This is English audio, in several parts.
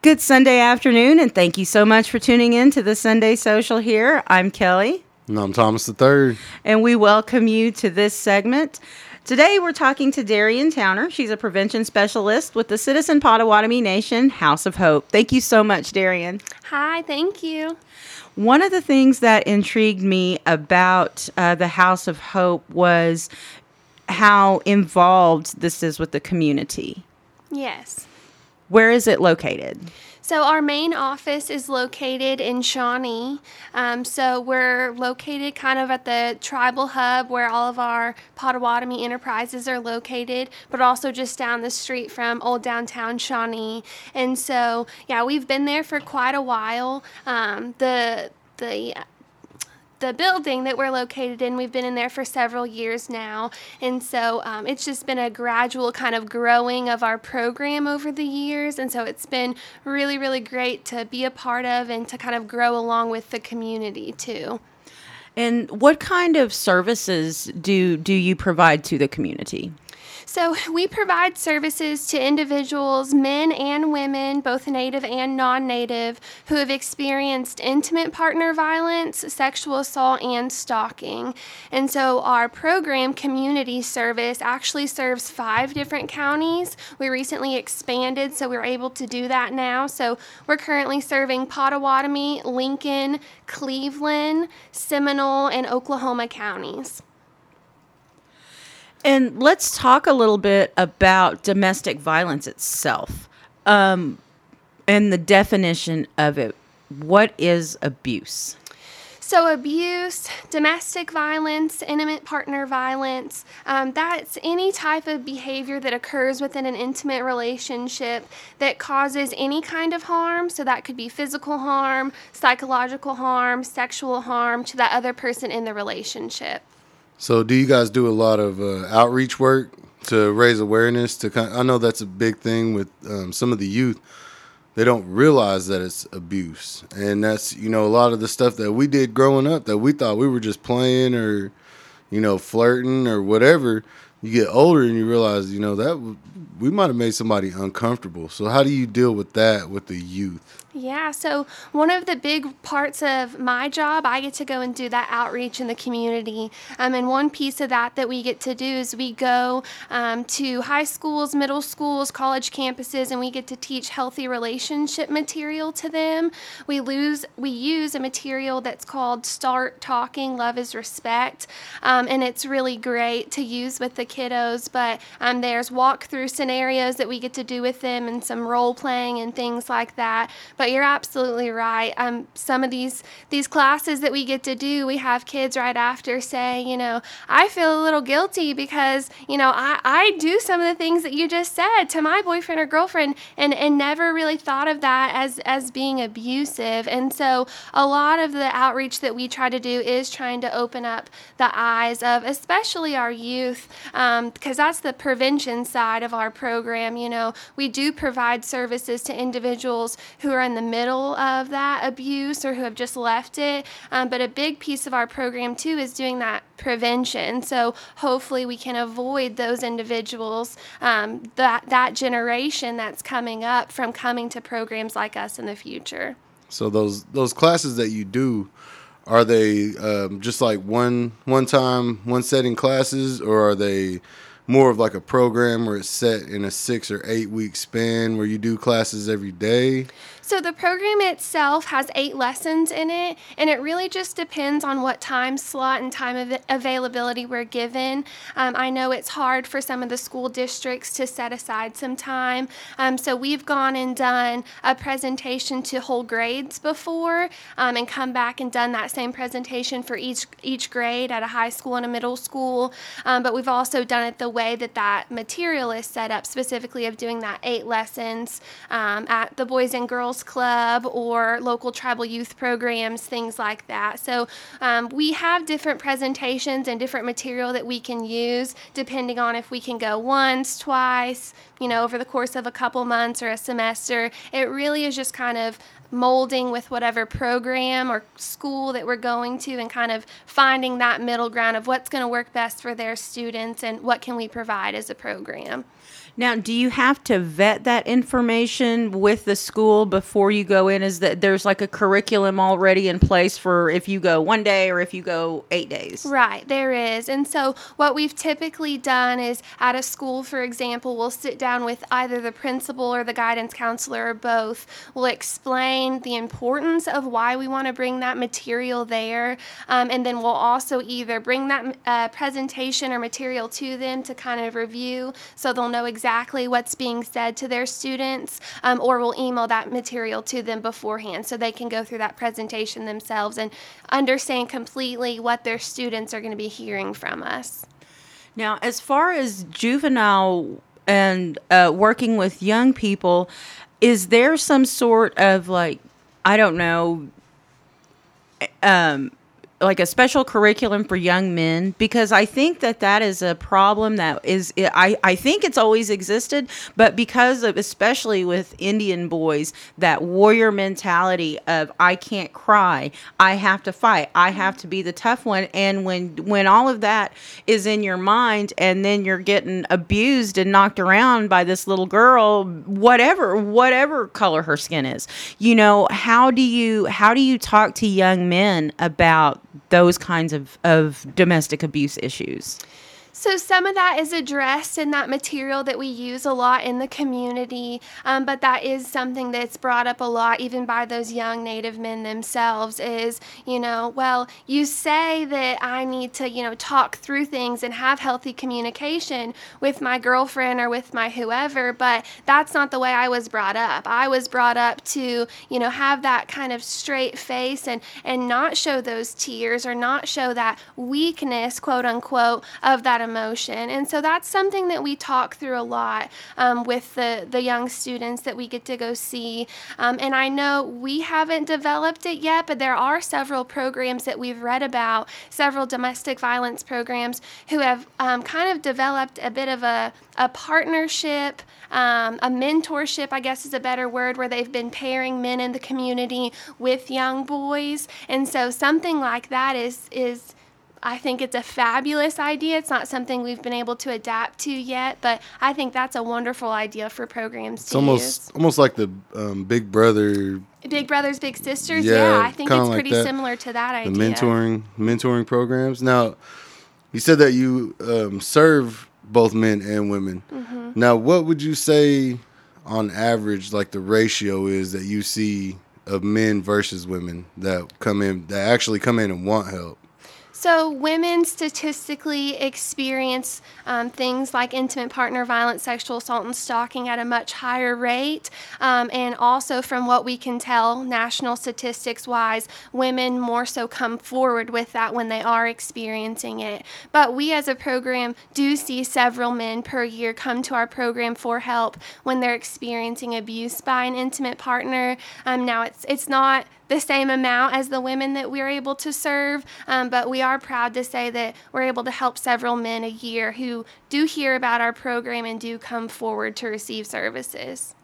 Good Sunday afternoon, and thank you so much for tuning in to the Sunday Social here. I'm Kelly. And I'm Thomas III. And we welcome you to this segment. Today we're talking to Darian Towner. She's a prevention specialist with the Citizen Potawatomi Nation House of Hope. Thank you so much, Darian. Hi, thank you. One of the things that intrigued me about uh, the House of Hope was how involved this is with the community. Yes. Where is it located? So our main office is located in Shawnee. Um, so we're located kind of at the tribal hub where all of our Potawatomi enterprises are located, but also just down the street from old downtown Shawnee. And so, yeah, we've been there for quite a while. Um, the the the building that we're located in, we've been in there for several years now. And so um, it's just been a gradual kind of growing of our program over the years. And so it's been really, really great to be a part of and to kind of grow along with the community too. And what kind of services do, do you provide to the community? So, we provide services to individuals, men and women, both native and non native, who have experienced intimate partner violence, sexual assault, and stalking. And so, our program, Community Service, actually serves five different counties. We recently expanded, so we're able to do that now. So, we're currently serving Potawatomi, Lincoln, Cleveland, Seminole, and Oklahoma counties. And let's talk a little bit about domestic violence itself um, and the definition of it. What is abuse? So, abuse, domestic violence, intimate partner violence, um, that's any type of behavior that occurs within an intimate relationship that causes any kind of harm. So, that could be physical harm, psychological harm, sexual harm to that other person in the relationship. So, do you guys do a lot of uh, outreach work to raise awareness? To kind of, I know that's a big thing with um, some of the youth. They don't realize that it's abuse, and that's you know a lot of the stuff that we did growing up that we thought we were just playing or you know flirting or whatever. You get older and you realize you know that we might have made somebody uncomfortable. So, how do you deal with that with the youth? Yeah, so one of the big parts of my job, I get to go and do that outreach in the community. Um, and one piece of that that we get to do is we go um, to high schools, middle schools, college campuses, and we get to teach healthy relationship material to them. We lose, we use a material that's called Start Talking, Love is Respect, um, and it's really great to use with the kiddos. But um, there's walkthrough scenarios that we get to do with them, and some role playing and things like that. But you're absolutely right. Um, some of these these classes that we get to do, we have kids right after say, you know, I feel a little guilty because you know I, I do some of the things that you just said to my boyfriend or girlfriend, and and never really thought of that as as being abusive. And so a lot of the outreach that we try to do is trying to open up the eyes of especially our youth, because um, that's the prevention side of our program. You know, we do provide services to individuals who are in the middle of that abuse or who have just left it. Um, but a big piece of our program, too, is doing that prevention. So hopefully we can avoid those individuals, um, that, that generation that's coming up from coming to programs like us in the future. So those those classes that you do, are they um, just like one one time one setting classes, or are they more of like a program where it's set in a six or eight week span where you do classes every day? So the program itself has eight lessons in it, and it really just depends on what time slot and time of availability we're given. Um, I know it's hard for some of the school districts to set aside some time, um, so we've gone and done a presentation to whole grades before, um, and come back and done that same presentation for each each grade at a high school and a middle school. Um, but we've also done it the way that that material is set up, specifically of doing that eight lessons um, at the Boys and Girls Club or local tribal youth programs, things like that. So um, we have different presentations and different material that we can use depending on if we can go once, twice, you know, over the course of a couple months or a semester. It really is just kind of molding with whatever program or school that we're going to and kind of finding that middle ground of what's going to work best for their students and what can we provide as a program. Now, do you have to vet that information with the school before you go in? Is that there's like a curriculum already in place for if you go one day or if you go eight days? Right, there is. And so, what we've typically done is at a school, for example, we'll sit down with either the principal or the guidance counselor or both. We'll explain the importance of why we want to bring that material there. Um, and then we'll also either bring that uh, presentation or material to them to kind of review so they'll know exactly exactly what's being said to their students, um, or we'll email that material to them beforehand so they can go through that presentation themselves and understand completely what their students are going to be hearing from us. Now, as far as juvenile and uh, working with young people, is there some sort of like, I don't know, um, like a special curriculum for young men because I think that that is a problem that is I, I think it's always existed but because of especially with Indian boys that warrior mentality of I can't cry I have to fight I have to be the tough one and when when all of that is in your mind and then you're getting abused and knocked around by this little girl whatever whatever color her skin is you know how do you how do you talk to young men about those kinds of, of domestic abuse issues. So, some of that is addressed in that material that we use a lot in the community, um, but that is something that's brought up a lot, even by those young Native men themselves. Is, you know, well, you say that I need to, you know, talk through things and have healthy communication with my girlfriend or with my whoever, but that's not the way I was brought up. I was brought up to, you know, have that kind of straight face and, and not show those tears or not show that weakness, quote unquote, of that emotion. And so that's something that we talk through a lot um, with the, the young students that we get to go see. Um, and I know we haven't developed it yet, but there are several programs that we've read about, several domestic violence programs who have um, kind of developed a bit of a, a partnership. Um, a mentorship, I guess is a better word, where they've been pairing men in the community with young boys, and so something like that is is I think it's a fabulous idea. It's not something we've been able to adapt to yet, but I think that's a wonderful idea for programs it's to almost use. almost like the um, Big Brother, Big Brothers Big Sisters. Yeah, Yeah, I think it's like pretty that. similar to that idea. the mentoring mentoring programs. Now, you said that you um, serve both men and women. Mm-hmm. Now, what would you say on average, like the ratio is that you see of men versus women that come in that actually come in and want help? So, women statistically experience um, things like intimate partner violence, sexual assault, and stalking at a much higher rate. Um, and also, from what we can tell, national statistics wise, women more so come forward with that when they are experiencing it. But we as a program do see several men per year come to our program for help when they're experiencing abuse by an intimate partner. Um, now, it's, it's not the same amount as the women that we're able to serve, um, but we are proud to say that we're able to help several men a year who do hear about our program and do come forward to receive services.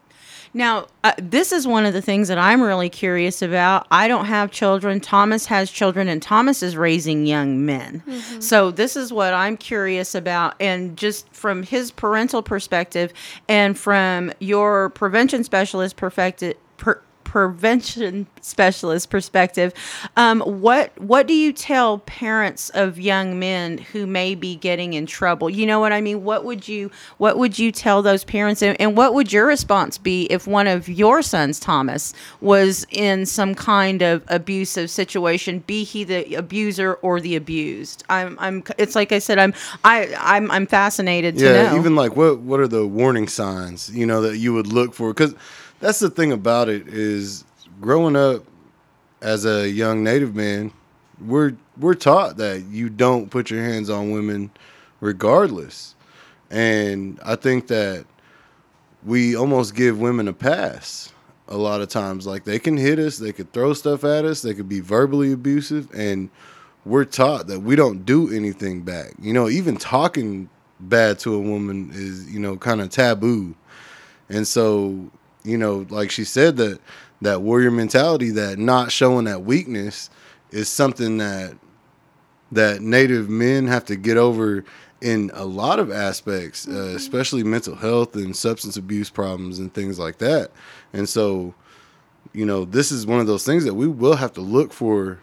Now, uh, this is one of the things that I'm really curious about. I don't have children. Thomas has children, and Thomas is raising young men. So, this is what I'm curious about. And just from his parental perspective and from your prevention specialist perspective, per, prevention specialist perspective, um, what what do you tell parents of young men who may be getting in trouble? You know what I mean? What would you what would you tell those parents, and, and what would your response be if one of your sons, Thomas, was in some kind of abusive situation, be he the abuser or the abused? I'm I'm. It's like I said, I'm I I'm I'm fascinated to yeah, know. even like what what are the warning signs you know that you would look for? Because that's the thing about it is growing up as a young Native man, we're we're taught that you don't put your hands on women, regardless, and I think that we almost give women a pass a lot of times. Like they can hit us, they could throw stuff at us, they could be verbally abusive, and we're taught that we don't do anything back. You know, even talking bad to a woman is, you know, kind of taboo. And so, you know, like she said that that warrior mentality that not showing that weakness is something that that native men have to get over in a lot of aspects, uh, Mm-hmm. especially mental health and substance abuse problems and things like that. And so, you know, this is one of those things that we will have to look for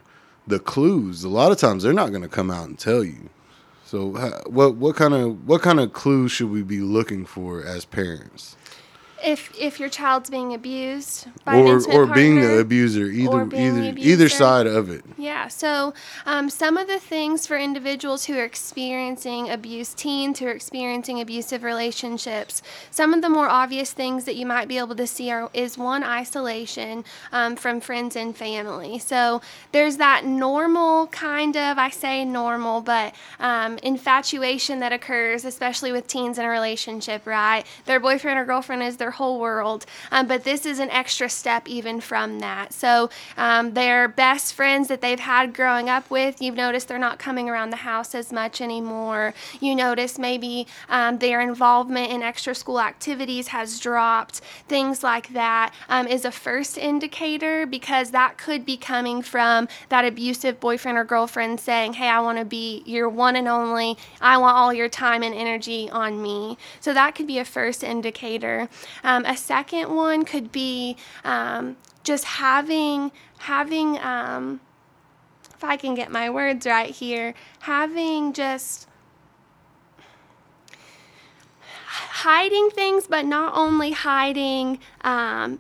the clues. A lot of times they're not going to come out and tell you. So, what what kind of what kind of clues should we be looking for as parents, If if your child's being abused by an or intimate or being the abuser, either being the either either side of it? Yeah, so um, some of the things for individuals who are experiencing abuse, teens who are experiencing abusive relationships, some of the more obvious things that you might be able to see are, is one, isolation um, from friends and family. So there's that normal kind of, I say normal, but um, infatuation that occurs, especially with teens in a relationship, right? Their boyfriend or girlfriend is their whole world. Um, but this is an extra step even from that. So um, their best friends that they've had growing up with, you've noticed they're not coming around the house as much anymore. You notice maybe um, their involvement in extra school activities has dropped. Things like that um, is a first indicator because that could be coming from that abusive boyfriend or girlfriend saying, Hey, I want to be your one and only. I want all your time and energy on me. So that could be a first indicator. Um, a second one could be um, just having having um, if I can get my words right here, having just hiding things, but not only hiding. Um,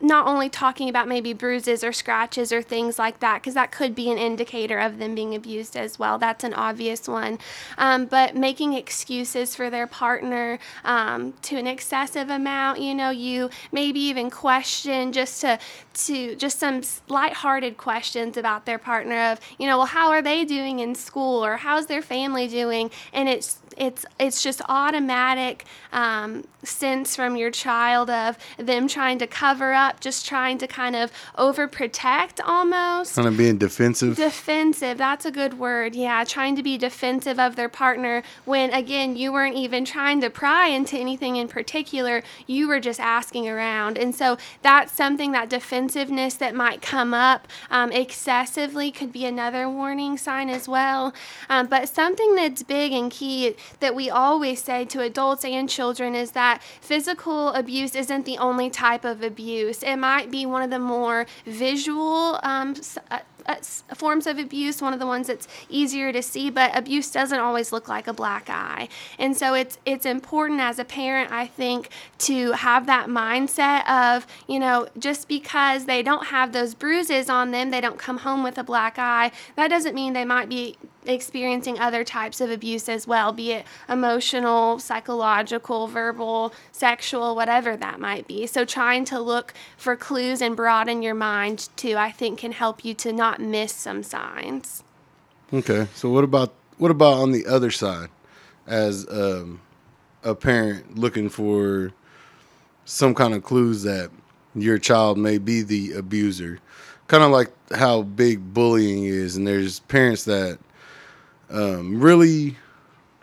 not only talking about maybe bruises or scratches or things like that, because that could be an indicator of them being abused as well. That's an obvious one. Um, but making excuses for their partner um, to an excessive amount, you know, you maybe even question just to to just some lighthearted questions about their partner of, you know, well, how are they doing in school or how's their family doing? And it's it's it's just automatic um, sense from your child of them trying to cover up, just trying to kind of overprotect almost. Kind of being defensive. Defensive, that's a good word. Yeah, trying to be defensive of their partner when, again, you weren't even trying to pry into anything in particular. You were just asking around. And so that's something that defensiveness that might come up um, excessively could be another warning sign as well. Um, but something that's big and key that we always say to adults and children is that physical abuse isn't the only type of abuse. It might be one of the more visual um, uh, uh, forms of abuse, one of the ones that's easier to see, but abuse doesn't always look like a black eye. And so it's it's important as a parent, I think, to have that mindset of, you know, just because they don't have those bruises on them, they don't come home with a black eye, that doesn't mean they might be experiencing other types of abuse as well, be it emotional, psychological, verbal, sexual, whatever that might be. So trying to look for clues and broaden your mind too, I think can help you to not miss some signs. Okay. So what about what about on the other side, as um, a parent looking for some kind of clues that your child may be the abuser, kind of like how big bullying is, and there's parents that um, really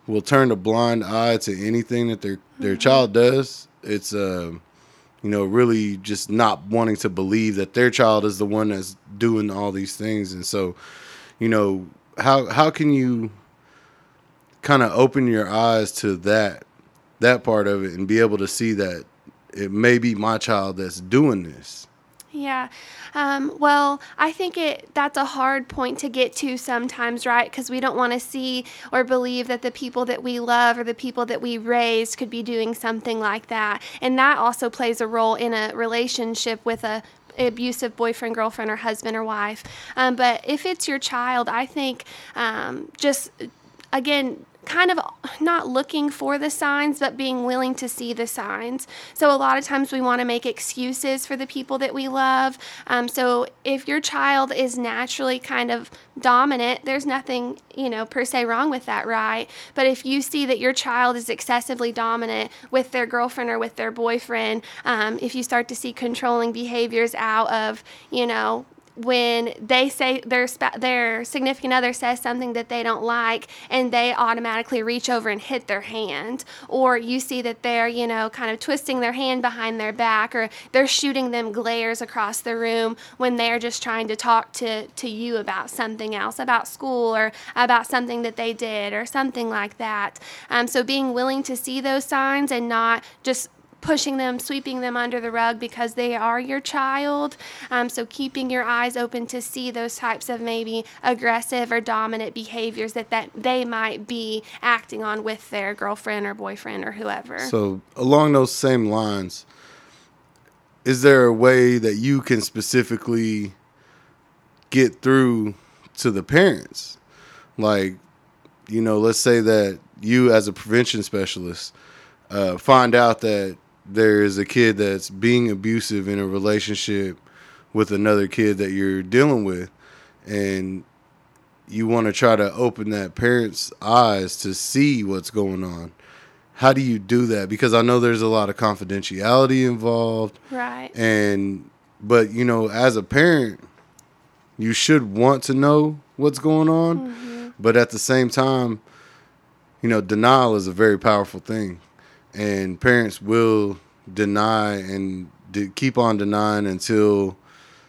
will turn a blind eye to anything that their their child does. It's um you know, really just not wanting to believe that their child is the one that's doing all these things. And so, you know, how how can you kind of open your eyes to that that part of it and be able to see that it may be my child that's doing this. Yeah. Um, well, I think it that's a hard point to get to sometimes, right? Because we don't want to see or believe that the people that we love or the people that we raised could be doing something like that. And that also plays a role in a relationship with a abusive boyfriend, girlfriend, or husband or wife. Um, but if it's your child, I think um, just again kind of not looking for the signs, but being willing to see the signs. So, a lot of times we want to make excuses for the people that we love. Um, so, if your child is naturally kind of dominant, there's nothing, you know, per se wrong with that, right? But if you see that your child is excessively dominant with their girlfriend or with their boyfriend, um, if you start to see controlling behaviors out of, you know, when they say their their significant other says something that they don't like and they automatically reach over and hit their hand. Or you see that they're you know kind of twisting their hand behind their back or they're shooting them glares across the room when they're just trying to talk to to you about something else about school or about something that they did or something like that. Um, so being willing to see those signs and not just pushing them, sweeping them under the rug because they are your child. Um, so keeping your eyes open to see those types of maybe aggressive or dominant behaviors that, that they might be acting on with their girlfriend or boyfriend or whoever. So along those same lines, is there a way that you can specifically get through to the parents? Like, you know, let's say that you as a prevention specialist uh, find out that there is a kid that's being abusive in a relationship with another kid that you're dealing with and you want to try to open that parent's eyes to see what's going on. How do you do that? Because i know there's a lot of confidentiality involved. Right. And but you know as a parent you should want to know what's going on. Mm-hmm. but at the same time you know denial is a very powerful thing and parents will deny and de- keep on denying until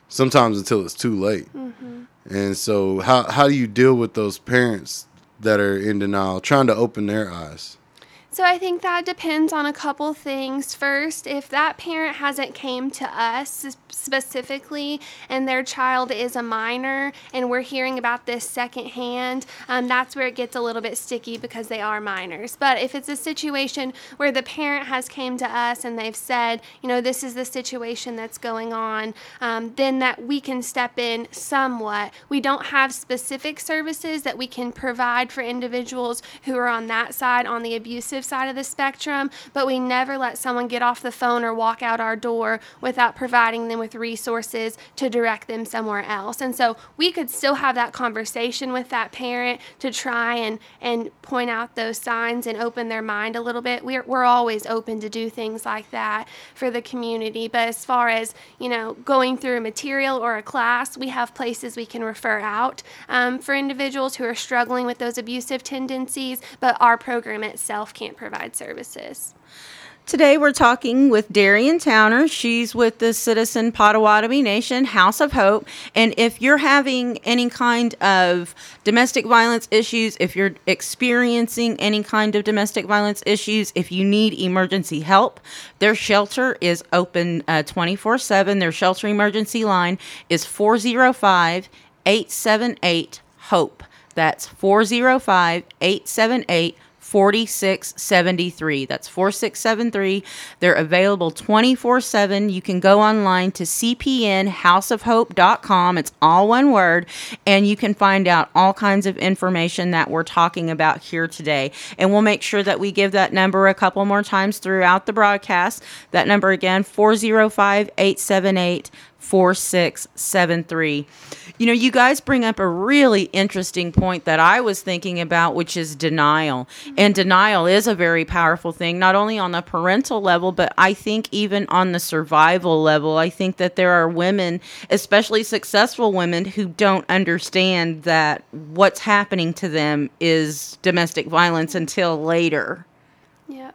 sometimes until it's too late. Mm-hmm. And so, how how do you deal with those parents that are in denial, trying to open their eyes? So I think that depends on a couple things. First, if that parent hasn't came to us specifically and their child is a minor and we're hearing about this secondhand, um, that's where it gets a little bit sticky because they are minors. But if it's a situation where the parent has came to us and they've said, you know, this is the situation that's going on, um, then that we can step in somewhat. We don't have specific services that we can provide for individuals who are on that side on the abusive side of the spectrum, but we never let someone get off the phone or walk out our door without providing them with resources to direct them somewhere else. And so we could still have that conversation with that parent to try and, and point out those signs and open their mind a little bit. We're, we're always open to do things like that for the community. But as far as, you know, going through a material or a class, we have places we can refer out um, for individuals who are struggling with those abusive tendencies, but our program itself can't provide services. Today we're talking with Darian Towner. She's with the Citizen Potawatomi Nation House of Hope. And if you're having any kind of domestic violence issues, if you're experiencing any kind of domestic violence issues, if you need emergency help, their shelter is open uh, 24 7. Their shelter emergency line is 405 878 HOPE. That's 405 878 4673. That's 4673. They're available 24 7. You can go online to cpnhouseofhope.com. It's all one word. And you can find out all kinds of information that we're talking about here today. And we'll make sure that we give that number a couple more times throughout the broadcast. That number again, 405 878 4673. You know, you guys bring up a really interesting point that I was thinking about, which is denial. And denial is a very powerful thing, not only on the parental level, but I think even on the survival level. I think that there are women, especially successful women, who don't understand that what's happening to them is domestic violence until later. Yeah.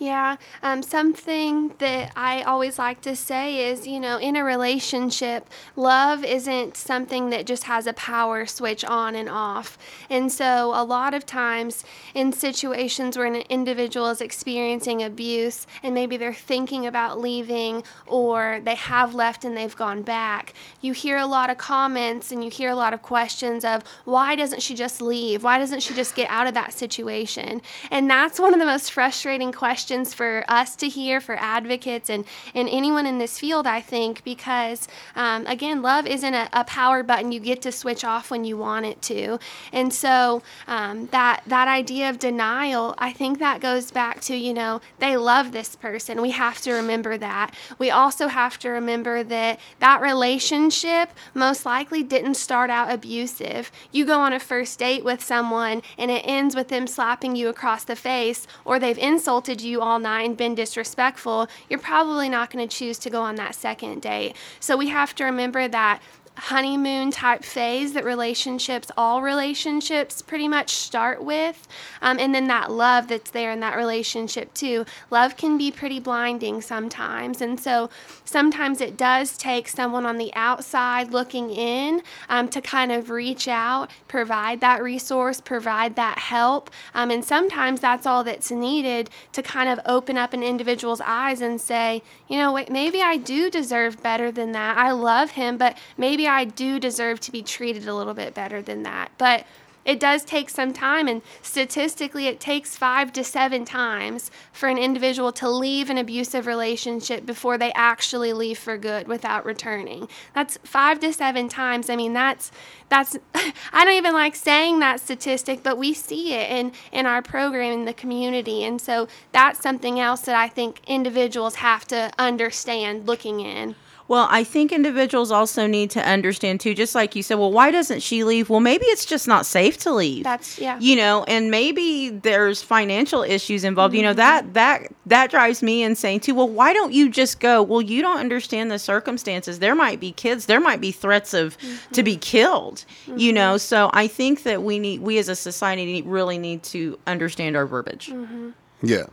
Yeah, um, something that I always like to say is, you know, in a relationship, love isn't something that just has a power switch on and off. And so, a lot of times in situations where an individual is experiencing abuse and maybe they're thinking about leaving or they have left and they've gone back, you hear a lot of comments and you hear a lot of questions of, why doesn't she just leave? Why doesn't she just get out of that situation? And that's one of the most frustrating questions questions for us to hear, for advocates and, and anyone in this field, I think, because um, again, love isn't a, a, power button you get to switch off when you want it to. And so um, that, that idea of denial, I think that goes back to, you know, they love this person. We have to remember that. We also have to remember that that relationship most likely didn't start out abusive. You go on a first date with someone and it ends with them slapping you across the face or they've insulted you all night and been disrespectful, you're probably not going to choose to go on that second date. So we have to remember that honeymoon type phase that relationships, all relationships, pretty much start with. Um, and then that love that's there in that relationship, too. Love can be pretty blinding sometimes. And so sometimes it does take someone on the outside looking in um, to kind of reach out, provide that resource, provide that help. Um, and sometimes that's all that's needed to kind of open up an individual's eyes and say, you know, wait, maybe I do deserve better than that. I love him, but maybe I do deserve to be treated a little bit better than that. But it does take some time, and statistically, it takes five to seven times for an individual to leave an abusive relationship before they actually leave for good without returning. That's five to seven times. I mean, that's that's I don't even like saying that statistic, but we see it in in our program in the community, and so that's something else that I think individuals have to understand looking in. Well, I think individuals also need to understand too, just like you said, well, why doesn't she leave? Well, maybe it's just not safe to leave. That's yeah. You know, and maybe there's financial issues involved. Mm-hmm. You know, that that that drives me insane too. Well, why don't you just go? Well, you don't understand the circumstances. There might be kids, there might be threats of mm-hmm. to be killed. Mm-hmm. You know, so I think that we need we as a society really need to understand our verbiage. Mm-hmm. Yeah.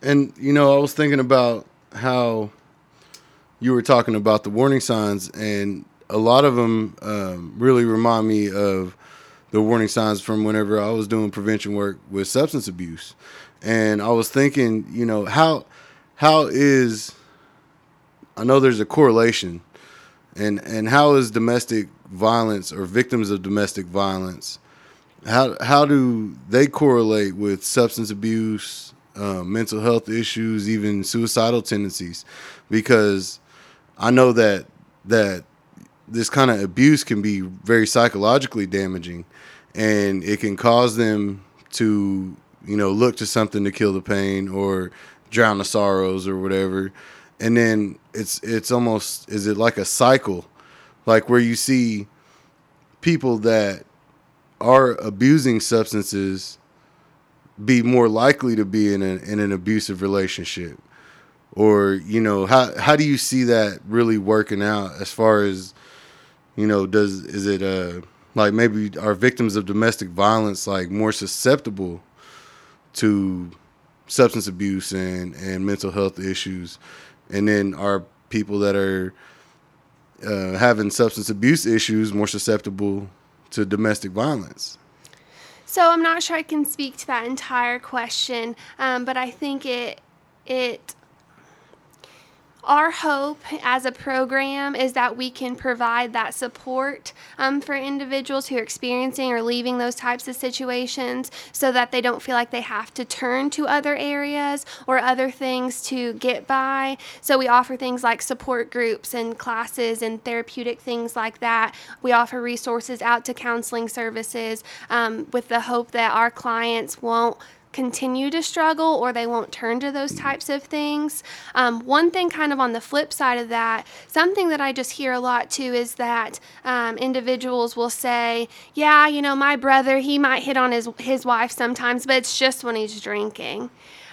And you know, I was thinking about how you were talking about the warning signs, and a lot of them um, really remind me of the warning signs from whenever I was doing prevention work with substance abuse. And I was thinking, you know, how how is I know there's a correlation and and how is domestic violence or victims of domestic violence how how do they correlate with substance abuse, uh, mental health issues, even suicidal tendencies? Because I know that that this kind of abuse can be very psychologically damaging, and it can cause them to you know look to something to kill the pain or drown the sorrows or whatever. And then it's it's almost is it like a cycle, like where you see people that are abusing substances be more likely to be in, a, in an abusive relationship or you know how how do you see that really working out as far as you know does is it uh like maybe are victims of domestic violence like more susceptible to substance abuse and and mental health issues? And then are people that are uh, having substance abuse issues more susceptible to domestic violence? So i'm not sure i can speak to that entire question um, but i think it it our hope as a program is that we can provide that support um, for individuals who are experiencing or leaving those types of situations so that they don't feel like they have to turn to other areas or other things to get by. So we offer things like support groups and classes and therapeutic things like that. We offer resources out to counseling services um, with the hope that our clients won't continue to struggle or they won't turn to those types of things. Um, one thing, kind of on the flip side of that, something that I just hear a lot too is that um, individuals will say, Yeah, you know, my brother, he might hit on his, his wife sometimes, but it's just when he's drinking.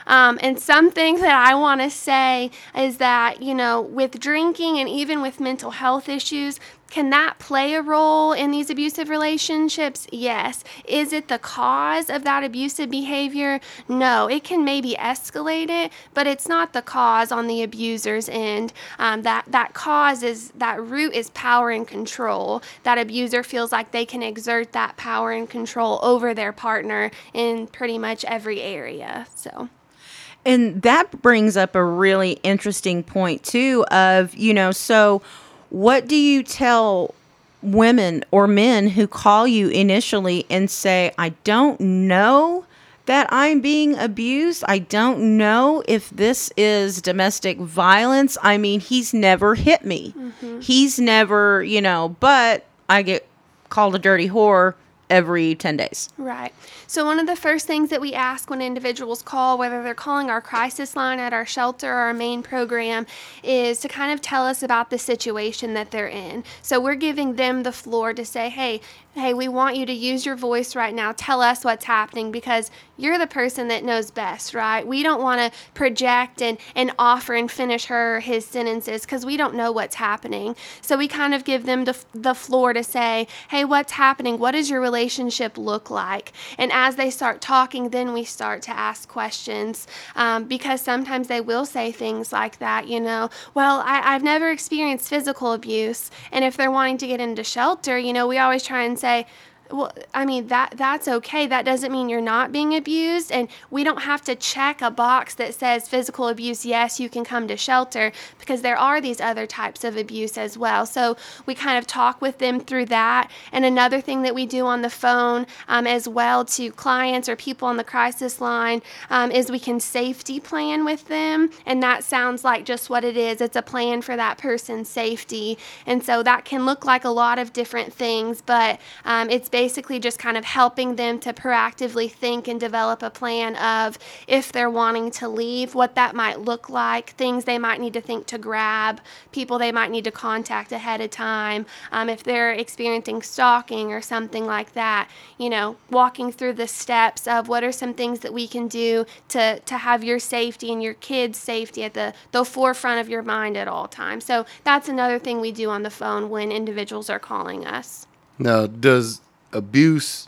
Um, and something that I want to say is that, you know, with drinking and even with mental health issues, can that play a role in these abusive relationships? Yes. Is it the cause of that abusive behavior? No. It can maybe escalate it, but it's not the cause on the abuser's end. Um, that that cause is that root is power and control. That abuser feels like they can exert that power and control over their partner in pretty much every area. So. And that brings up a really interesting point too. Of you know so what do you tell women or men who call you initially and say, I don't know that I'm being abused. I don't know if this is domestic violence. I mean, he's never hit me. Mm-hmm. He's never, you know, but I get called a dirty whore every 10 days. Right. So, one of the first things that we ask when individuals call, whether they're calling our crisis line at our shelter or our main program, is to kind of tell us about the situation that they're in. So, we're giving them the floor to say, hey, hey, we want you to use your voice right now. Tell us what's happening because you're the person that knows best, right? We don't want to project and, and offer and finish her his sentences because we don't know what's happening. So we kind of give them the, the floor to say, hey, what's happening? What does your relationship look like? And as they start talking, then we start to ask questions um, because sometimes they will say things like that, you know, well, I, I've never experienced physical abuse. And if they're wanting to get into shelter, you know, we always try and say, well i mean that that's okay. That doesn't mean you're not being abused and we don't have to check a box that says physical abuse yes you can come to shelter because there are these other types of abuse as well. So we kind of talk with them through that. And another thing that we do on the phone um, as well to clients or people on the crisis line um, is we can safety plan with them and that sounds like just what it is. It's a plan for that person's safety. And so that can look like a lot of different things but um, it's basically just kind of helping them to proactively think and develop a plan of if they're wanting to leave, what that might look like, things they might need to think to grab, people they might need to contact ahead of time, um, if they're experiencing stalking or something like that. You know, walking through the steps of what are some things that we can do to, to have your safety and your kids' safety at the, the forefront of your mind at all times. So that's another thing we do on the phone when individuals are calling us. Now, does abuse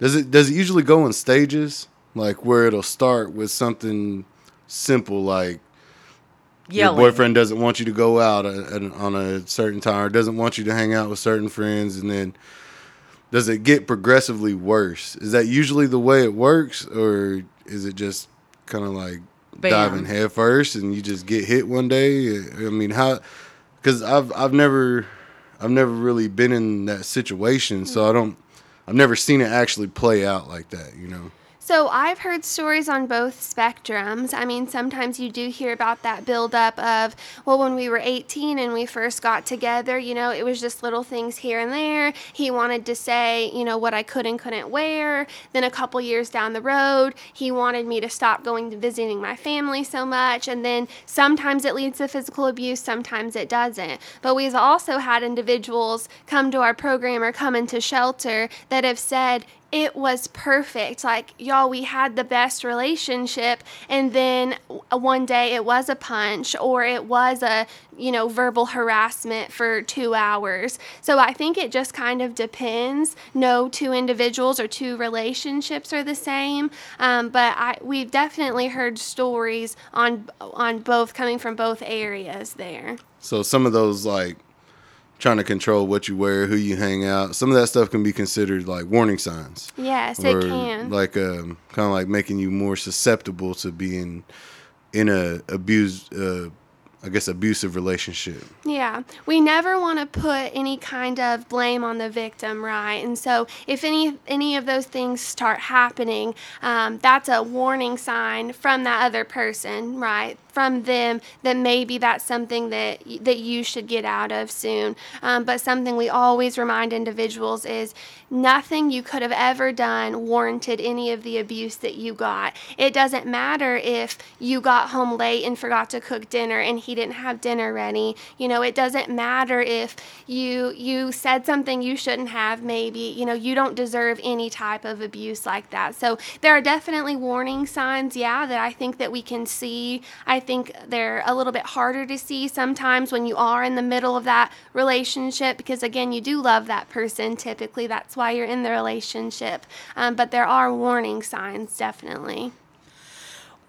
does it does it usually go in stages like where it'll start with something simple like Yelling. your boyfriend doesn't want you to go out on a certain time or doesn't want you to hang out with certain friends and then does it get progressively worse is that usually the way it works or is it just kind of like Bam. diving head first and you just get hit one day i mean how because i've i've never i've never really been in that situation so hmm. i don't i've never seen it actually play out like that you know So I've heard stories on both spectrums. I mean, sometimes you do hear about that buildup of, well, when we were 18 and we first got together, you know, it was just little things here and there. He wanted to say, you know, what I could and couldn't wear. Then a couple years down the road, he wanted me to stop going to visiting my family so much. And then sometimes it leads to physical abuse, sometimes it doesn't. But we've also had individuals come to our program or come into shelter that have said, it was perfect. Like, y'all, we had the best relationship, and then one day it was a punch or it was a, you know, verbal harassment for two hours. So I think it just kind of depends. No two individuals or two relationships are the same, um, but I, we've definitely heard stories on on both coming from both areas there. so some of those like trying to control what you wear who you hang out some of that stuff can be considered like warning signs Yes, it can. like um, kind of like making you more susceptible to being in a abused, uh, I guess, abusive relationship. Yeah, we never want to put any kind of blame on the victim, right? And so, if any any of those things start happening, um, that's a warning sign from that other person, right? From them that maybe that's something that that you should get out of soon. Um, but something we always remind individuals is nothing you could have ever done warranted any of the abuse that you got. It doesn't matter if you got home late and forgot to cook dinner and he didn't have dinner ready. You know, it doesn't matter if you you said something you shouldn't have maybe. You know, you don't deserve any type of abuse like that. So there are definitely warning signs, yeah, that I think that we can see. I think they're a little bit harder to see sometimes when you are in the middle of that relationship because again, you do love that person typically. That's why you're in the relationship. Um, but there are warning signs definitely.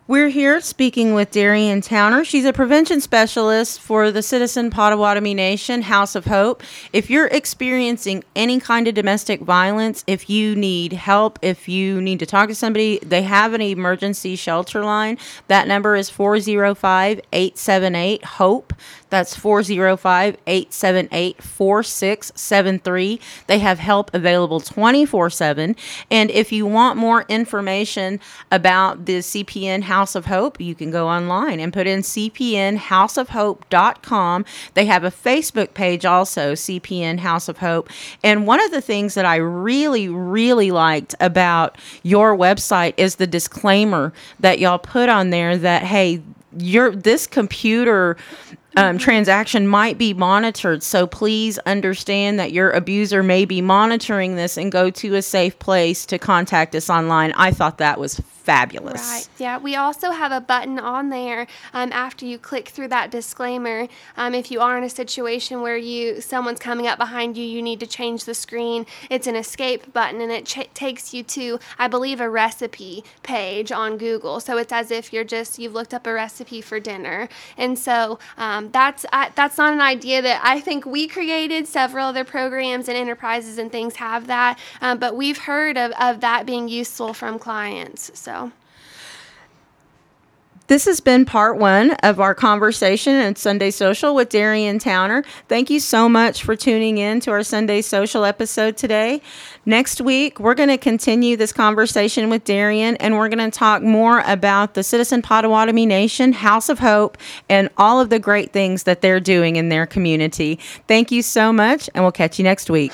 We're here speaking with Darian Towner. She's a prevention specialist for the Citizen Potawatomi Nation House of Hope. If you're experiencing any kind of domestic violence, if you need help, if you need to talk to somebody, they have an emergency shelter line. That number is 405 878 HOPE. That's 405 878 4673. They have help available 24 7. And if you want more information about the CPN House of Hope, you can go online and put in cpnhouseofhope.com. They have a Facebook page also, CPN House of Hope. And one of the things that I really, really liked about your website is the disclaimer that y'all put on there that, hey, your this computer um, transaction might be monitored. So please understand that your abuser may be monitoring this and go to a safe place to contact us online. I thought that was fabulous. Right. Yeah. We also have a button on there um, after you click through that disclaimer. Um, if you are in a situation where you someone's coming up behind you, you need to change the screen. It's an escape button, and it ch- takes you to, I believe, a recipe page on Google. So it's as if you're just you've looked up a recipe for dinner, and so um, that's that's not an idea that I think we created. Several other programs and enterprises and things have that, um, but we've heard of, of that being useful from clients. So. This has been part one of our conversation and Sunday Social with Darian Towner. Thank you so much for tuning in to our Sunday Social episode today. Next week, we're going to continue this conversation with Darian and we're going to talk more about the Citizen Potawatomi Nation, House of Hope, and all of the great things that they're doing in their community. Thank you so much, and we'll catch you next week.